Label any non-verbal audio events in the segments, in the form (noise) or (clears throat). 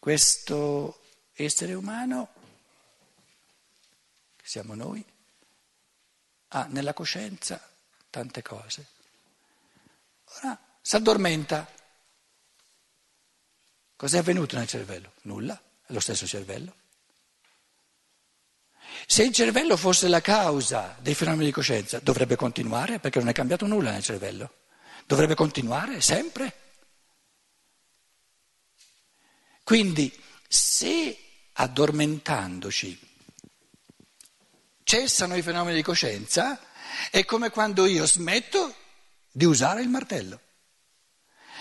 questo essere umano, che siamo noi, ha nella coscienza tante cose. Ora si addormenta. Cos'è avvenuto nel cervello? Nulla, è lo stesso cervello. Se il cervello fosse la causa dei fenomeni di coscienza, dovrebbe continuare perché non è cambiato nulla nel cervello. Dovrebbe continuare sempre. Quindi se addormentandoci cessano i fenomeni di coscienza, è come quando io smetto di usare il martello.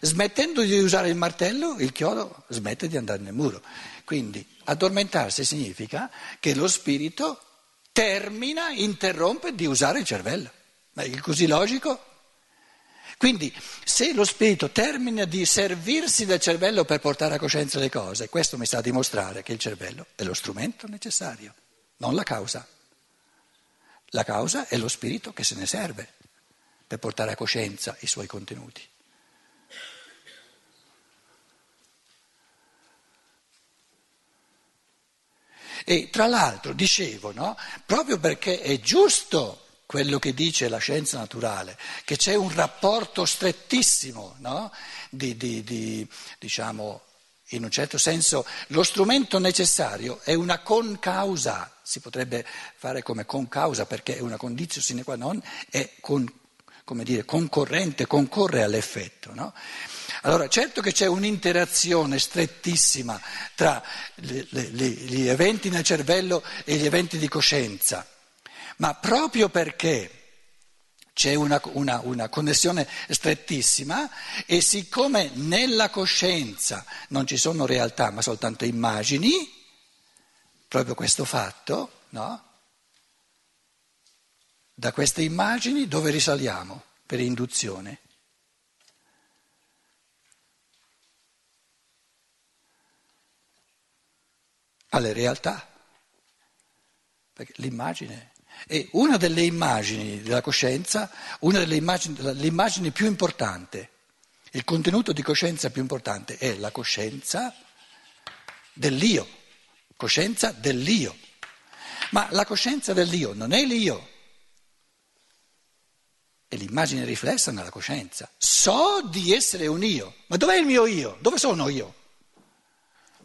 Smettendo di usare il martello, il chiodo smette di andare nel muro. Quindi addormentarsi significa che lo spirito termina, interrompe di usare il cervello. Ma è così logico? Quindi se lo spirito termina di servirsi del cervello per portare a coscienza le cose, questo mi sta a dimostrare che il cervello è lo strumento necessario, non la causa. La causa è lo spirito che se ne serve per portare a coscienza i suoi contenuti. E tra l'altro, dicevo, no? proprio perché è giusto quello che dice la scienza naturale, che c'è un rapporto strettissimo, no? di, di, di, diciamo, in un certo senso, lo strumento necessario è una concausa, si potrebbe fare come concausa perché è una condizione sine qua non, è con, dire, concorrente, concorre all'effetto. No? Allora, certo che c'è un'interazione strettissima tra le, le, gli eventi nel cervello e gli eventi di coscienza, ma proprio perché c'è una, una, una, connessione strettissima e siccome nella coscienza non ci sono realtà ma soltanto immagini, proprio questo fatto, no? Da queste immagini dove risaliamo per induzione? alle realtà. Perché l'immagine è una delle immagini della coscienza, una delle immagini, l'immagine più importante, il contenuto di coscienza più importante è la coscienza dell'io, coscienza dell'io. Ma la coscienza dell'io non è l'io, è l'immagine riflessa nella coscienza. So di essere un io, ma dov'è il mio io? Dove sono io?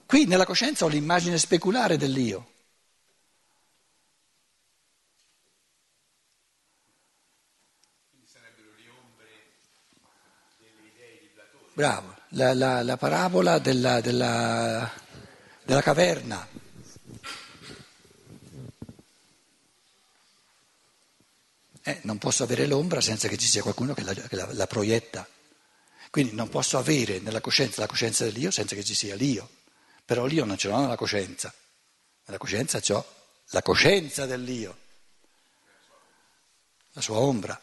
Qui nella coscienza ho l'immagine speculare dell'io. Bravo, la, la, la parabola della, della, della, caverna. Eh, non posso avere l'ombra senza che ci sia qualcuno che la, che la proietta. Quindi non posso avere nella coscienza la coscienza dell'io senza che ci sia l'io. Però l'io non ce l'ho nella coscienza, nella coscienza ho la coscienza dell'io, la sua ombra.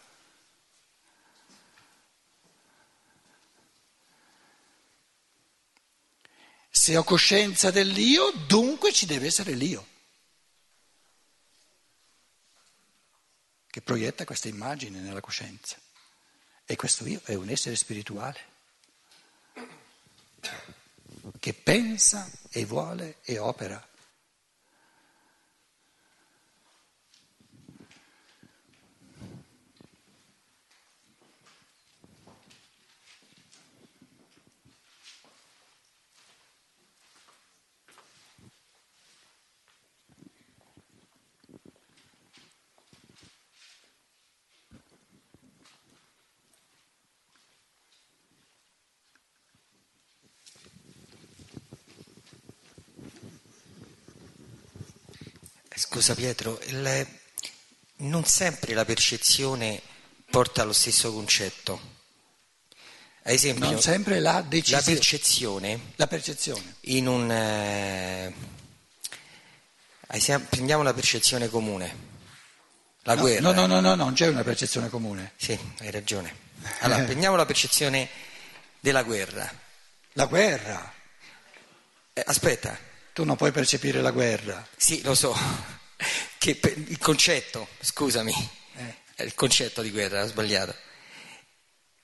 Se ho coscienza dell'io, dunque ci deve essere l'io, che proietta questa immagine nella coscienza. E questo io è un essere spirituale che pensa e vuole e opera. Scusa Pietro, il, non sempre la percezione porta allo stesso concetto. Ad esempio, non sempre la, decisione. la percezione. La percezione. In un, eh, prendiamo la percezione comune. La no, guerra. No, no, no, no, non c'è una percezione comune. Sì, hai ragione. Allora, (laughs) prendiamo la percezione della guerra. La guerra? Eh, aspetta. Tu non puoi percepire la guerra. Sì, lo so che il concetto, scusami, eh. il concetto di guerra, ho sbagliato.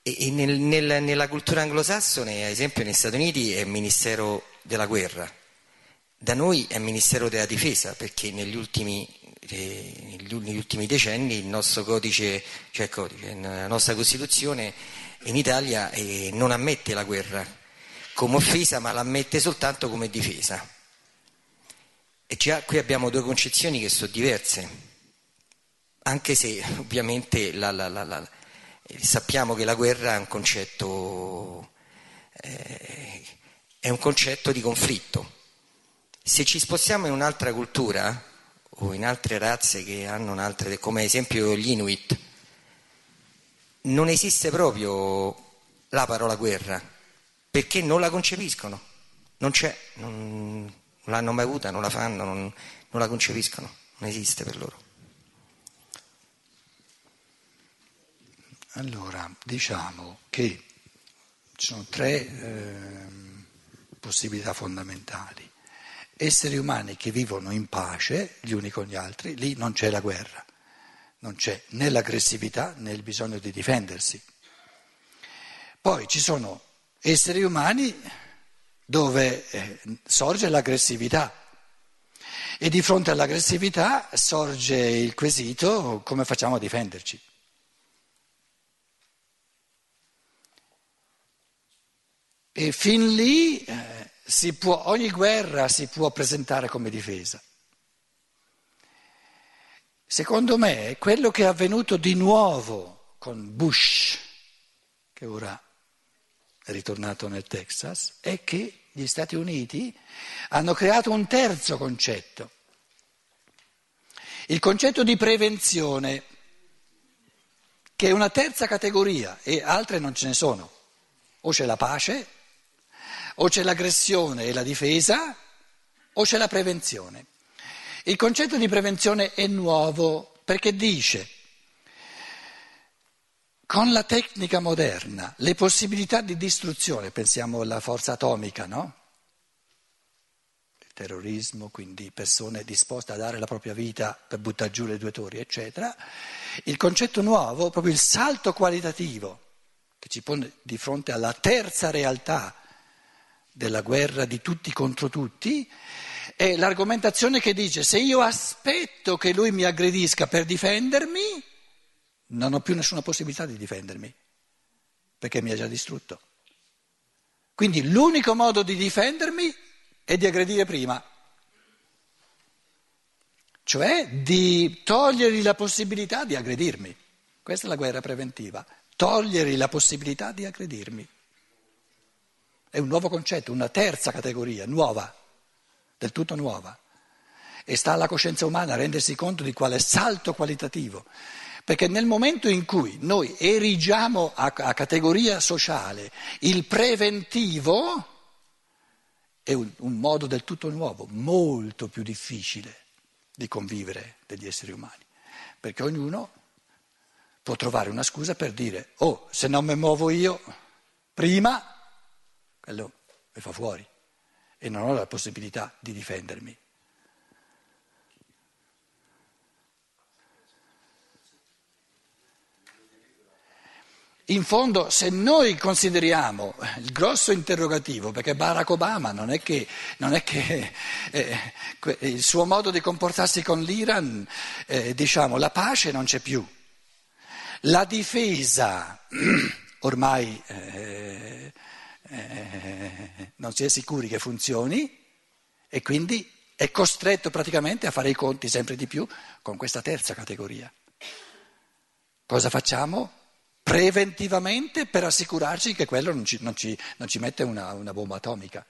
E, e nel, nel, nella cultura anglosassone, ad esempio negli Stati Uniti, è ministero della guerra. Da noi è Ministero della Difesa perché negli ultimi, eh, negli ultimi decenni il nostro codice, cioè codice, la nostra Costituzione in Italia eh, non ammette la guerra come offesa ma l'ammette soltanto come difesa. E già qui abbiamo due concezioni che sono diverse, anche se ovviamente la, la, la, sappiamo che la guerra è un concetto, eh, è un concetto di conflitto. Se ci spostiamo in un'altra cultura o in altre razze che hanno un'altra, come ad esempio gli Inuit, non esiste proprio la parola guerra, perché non la concepiscono, non c'è, non, non l'hanno mai avuta, non la fanno, non, non la concepiscono, non esiste per loro. Allora, diciamo che ci sono tre eh, possibilità fondamentali. Esseri umani che vivono in pace gli uni con gli altri, lì non c'è la guerra, non c'è né l'aggressività né il bisogno di difendersi. Poi ci sono esseri umani dove eh, sorge l'aggressività e di fronte all'aggressività sorge il quesito come facciamo a difenderci. E fin lì eh, può, ogni guerra si può presentare come difesa. Secondo me quello che è avvenuto di nuovo con Bush, che ora è ritornato nel Texas, è che gli Stati Uniti hanno creato un terzo concetto, il concetto di prevenzione, che è una terza categoria e altre non ce ne sono. O c'è la pace o c'è l'aggressione e la difesa o c'è la prevenzione. Il concetto di prevenzione è nuovo perché dice con la tecnica moderna le possibilità di distruzione, pensiamo alla forza atomica, no? Il terrorismo, quindi persone disposte a dare la propria vita per buttare giù le due torri, eccetera. Il concetto nuovo, proprio il salto qualitativo che ci pone di fronte alla terza realtà della guerra di tutti contro tutti, è l'argomentazione che dice se io aspetto che lui mi aggredisca per difendermi, non ho più nessuna possibilità di difendermi, perché mi ha già distrutto. Quindi l'unico modo di difendermi è di aggredire prima, cioè di togliergli la possibilità di aggredirmi. Questa è la guerra preventiva, togliergli la possibilità di aggredirmi. È un nuovo concetto, una terza categoria, nuova, del tutto nuova. E sta alla coscienza umana rendersi conto di quale salto qualitativo. Perché nel momento in cui noi erigiamo a, a categoria sociale il preventivo, è un, un modo del tutto nuovo, molto più difficile di convivere degli esseri umani. Perché ognuno può trovare una scusa per dire, oh, se non mi muovo io prima quello mi fa fuori e non ho la possibilità di difendermi. In fondo, se noi consideriamo il grosso interrogativo, perché Barack Obama non è che, non è che eh, il suo modo di comportarsi con l'Iran, eh, diciamo, la pace non c'è più, la difesa (clears throat) ormai eh, eh, non si è sicuri che funzioni e quindi è costretto praticamente a fare i conti sempre di più con questa terza categoria. Cosa facciamo? Preventivamente per assicurarci che quello non ci, non ci, non ci mette una, una bomba atomica.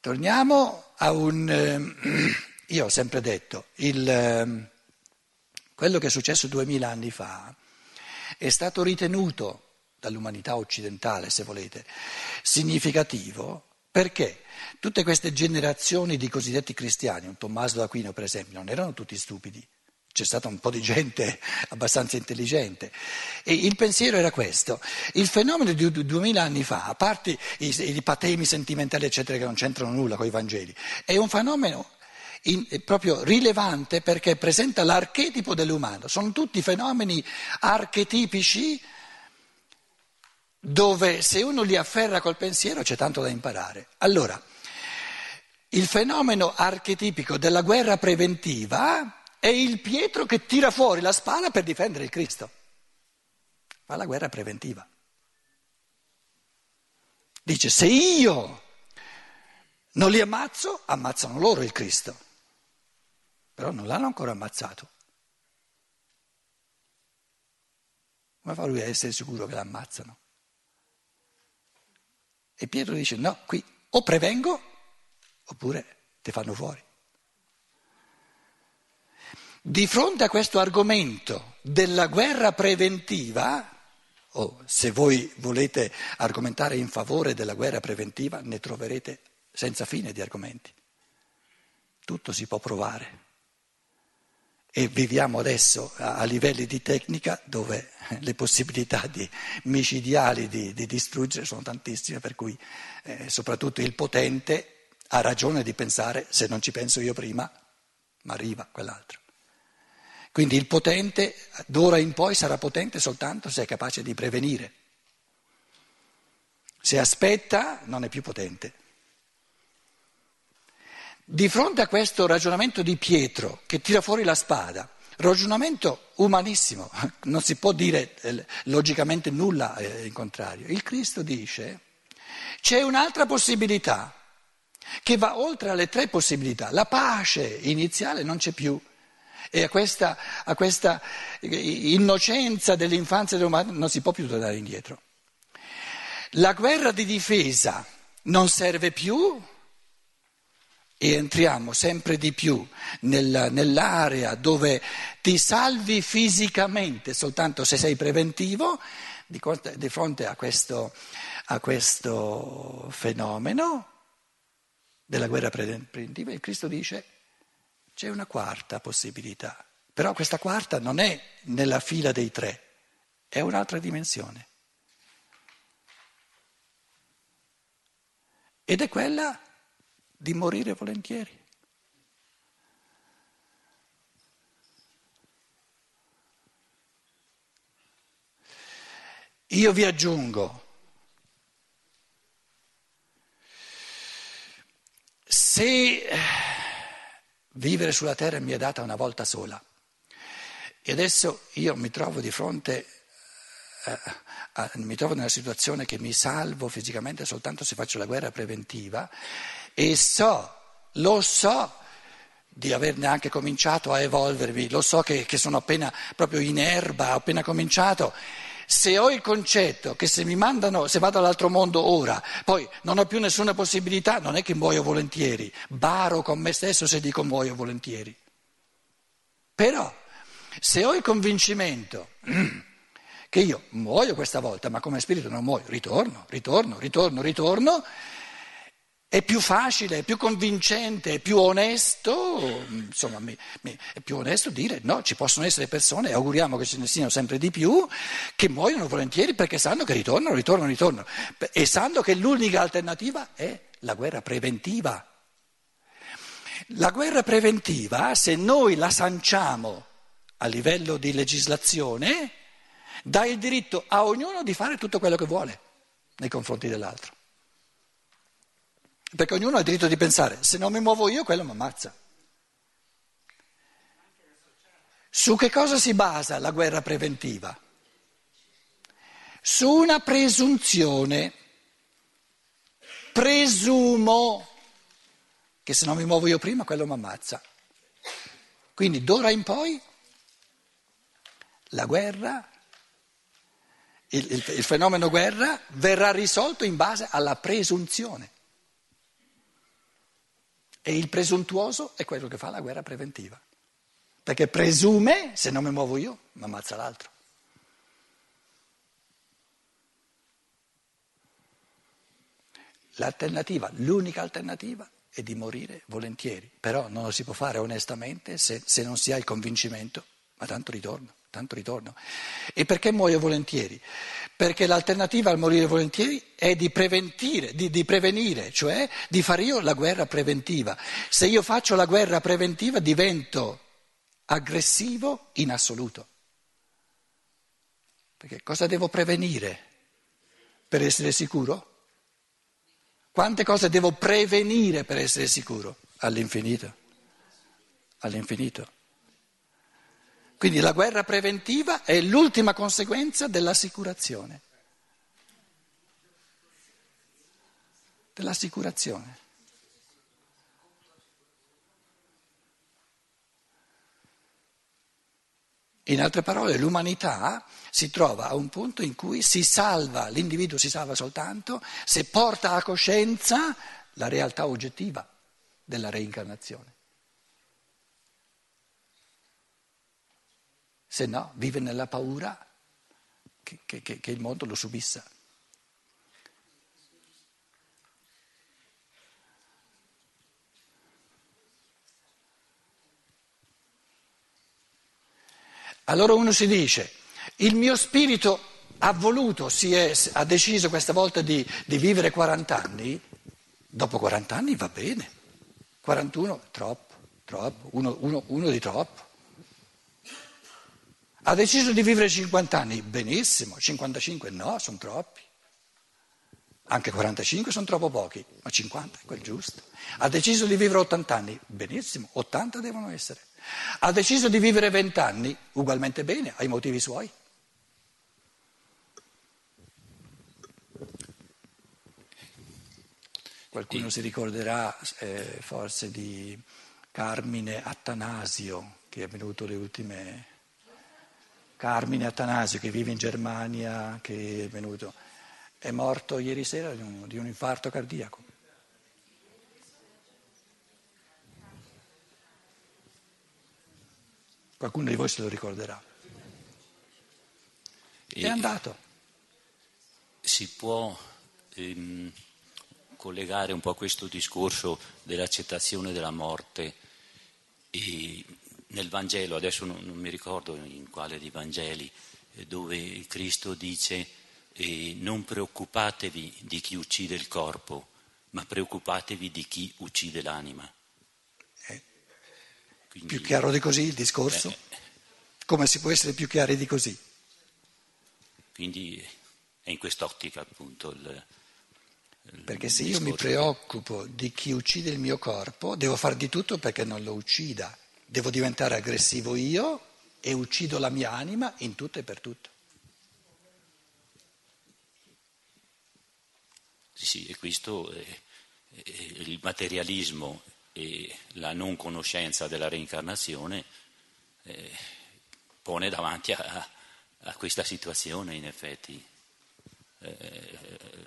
Torniamo a un... Eh, (clears throat) io ho sempre detto, il, ehm, quello che è successo duemila anni fa è stato ritenuto dall'umanità occidentale, se volete, significativo perché tutte queste generazioni di cosiddetti cristiani, un Tommaso d'Aquino per esempio, non erano tutti stupidi, c'è stata un po' di gente (laughs) abbastanza intelligente. E il pensiero era questo: il fenomeno di duemila anni fa, a parte i, i patemi sentimentali, eccetera, che non c'entrano nulla con i Vangeli, è un fenomeno in, proprio rilevante perché presenta l'archetipo dell'umano. Sono tutti fenomeni archetipici dove se uno li afferra col pensiero c'è tanto da imparare. Allora, il fenomeno archetipico della guerra preventiva è il Pietro che tira fuori la spada per difendere il Cristo. Fa la guerra preventiva. Dice, se io non li ammazzo, ammazzano loro il Cristo. Però non l'hanno ancora ammazzato. Come fa lui a essere sicuro che l'ammazzano? E Pietro dice, no, qui o prevengo oppure ti fanno fuori. Di fronte a questo argomento della guerra preventiva, o se voi volete argomentare in favore della guerra preventiva, ne troverete senza fine di argomenti. Tutto si può provare. E viviamo adesso a, livelli di tecnica dove le possibilità di, micidiali di, di distruggere sono tantissime, per cui eh, soprattutto il potente ha ragione di pensare, se non ci penso io prima, ma arriva quell'altro. Quindi il potente d'ora in poi sarà potente soltanto se è capace di prevenire. Se aspetta non è più potente. Di fronte a questo ragionamento di Pietro che tira fuori la spada, ragionamento umanissimo, (laughs) non si può dire eh, logicamente nulla eh, in contrario, il Cristo dice c'è un'altra possibilità che va oltre alle tre possibilità, la pace iniziale non c'è più. E a questa, a questa innocenza dell'infanzia dell'umanità non si può più tornare indietro. La guerra di difesa non serve più e entriamo sempre di più nel, nell'area dove ti salvi fisicamente soltanto se sei preventivo, di, di fronte a questo, a questo fenomeno della guerra preventiva, il Cristo dice c'è una quarta possibilità, però questa quarta non è nella fila dei tre, è un'altra dimensione. Ed è quella di morire volentieri. Io vi aggiungo, se Vivere sulla terra mi è data una volta sola. E adesso io mi trovo di fronte, eh, a, mi trovo nella situazione che mi salvo fisicamente soltanto se faccio la guerra preventiva e so, lo so di averne anche cominciato a evolvermi, lo so che, che sono appena proprio in erba, ho appena cominciato. Se ho il concetto che se mi mandano, se vado all'altro mondo ora, poi non ho più nessuna possibilità, non è che muoio volentieri, baro con me stesso se dico muoio volentieri. Però se ho il convincimento (clears throat) che io muoio questa volta, ma come spirito non muoio, ritorno, ritorno, ritorno, ritorno, è più facile, è più convincente, è più onesto, insomma, è più onesto dire no, ci possono essere persone, e auguriamo che ce ne siano sempre di più, che muoiono volentieri perché sanno che ritornano, ritornano, ritornano. E sanno che l'unica alternativa è la guerra preventiva. La guerra preventiva, se noi la sanciamo a livello di legislazione, dà il diritto a ognuno di fare tutto quello che vuole nei confronti dell'altro perché ognuno ha il diritto di pensare, se non mi muovo io quello mi ammazza. Su che cosa si basa la guerra preventiva? Su una presunzione. Presumo che se non mi muovo io prima quello mi ammazza. Quindi d'ora in poi la guerra, il, il, il fenomeno guerra verrà risolto in base alla presunzione. E il presuntuoso è quello che fa la guerra preventiva, perché presume, se non mi muovo io, mi ammazza l'altro. L'alternativa, l'unica alternativa è di morire volentieri, però non lo si può fare onestamente se, se non si ha il convincimento, ma tanto ritorno. Tanto ritorno. E perché muoio volentieri? Perché l'alternativa al morire volentieri è di, di, di prevenire, cioè di fare io la guerra preventiva. Se io faccio la guerra preventiva divento aggressivo in assoluto. Perché cosa devo prevenire per essere sicuro? Quante cose devo prevenire per essere sicuro? All'infinito. All'infinito. Quindi la guerra preventiva è l'ultima conseguenza dell'assicurazione. Dell'assicurazione. In altre parole, l'umanità si trova a un punto in cui si salva, l'individuo si salva soltanto se porta a coscienza la realtà oggettiva della reincarnazione. Se no, vive nella paura che, che, che il mondo lo subissa. Allora uno si dice, il mio spirito ha voluto, è, ha deciso questa volta di, di, vivere 40 anni, dopo 40 anni va bene, 41 troppo, troppo, uno, uno, uno di troppo. Ha deciso di vivere 50 anni, benissimo, 55 no, sono troppi. Anche 45 sono troppo pochi, ma 50 è quel giusto. Ha deciso di vivere 80 anni, benissimo, 80 devono essere. Ha deciso di vivere vent'anni, ugualmente bene, ha i motivi suoi. Qualcuno si ricorderà eh, forse di Carmine Attanasio, che è venuto le ultime... Carmine Attanasio, che vive in Germania, che è venuto... È morto ieri sera di un, di un infarto cardiaco. Qualcuno di voi se lo ricorderà. E è andato. Si può ehm, collegare un po' a questo discorso dell'accettazione della morte e nel Vangelo, adesso non, non mi ricordo in quale dei Vangeli, eh, dove Cristo dice eh, non preoccupatevi di chi uccide il corpo, ma preoccupatevi di chi uccide l'anima. Quindi, più chiaro di così il discorso? Eh, Come si può essere più chiari di così? Quindi è in quest'ottica appunto il... il perché se discorso. io mi preoccupo di chi uccide il mio corpo, devo fare di tutto perché non lo uccida. Devo diventare aggressivo io e uccido la mia anima in tutto e per tutto. Sì, e questo è il materialismo e la non conoscenza della reincarnazione eh, pone davanti a, a, questa situazione in effetti. Eh,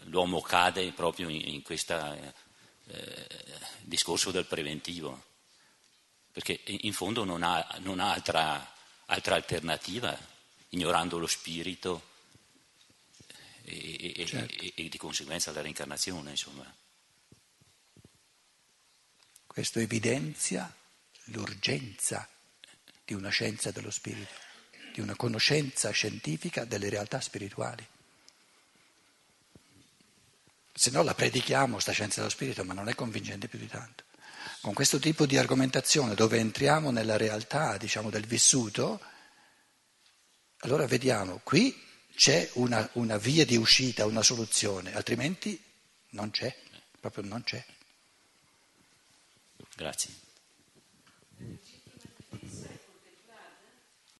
l'uomo cade proprio in, in questo eh, discorso del preventivo, perché in fondo non ha, non ha altra, altra, alternativa, ignorando lo spirito e, certo. e, e, di conseguenza la reincarnazione. Insomma. Questo evidenzia l'urgenza di una scienza dello spirito, di una conoscenza scientifica delle realtà spirituali. Se no la predichiamo, sta scienza dello spirito, ma non è convincente più di tanto. Con questo tipo di argomentazione dove entriamo nella realtà, diciamo, del vissuto, allora vediamo, qui c'è una, una via di uscita, una soluzione, altrimenti non c'è, proprio non c'è. Grazie.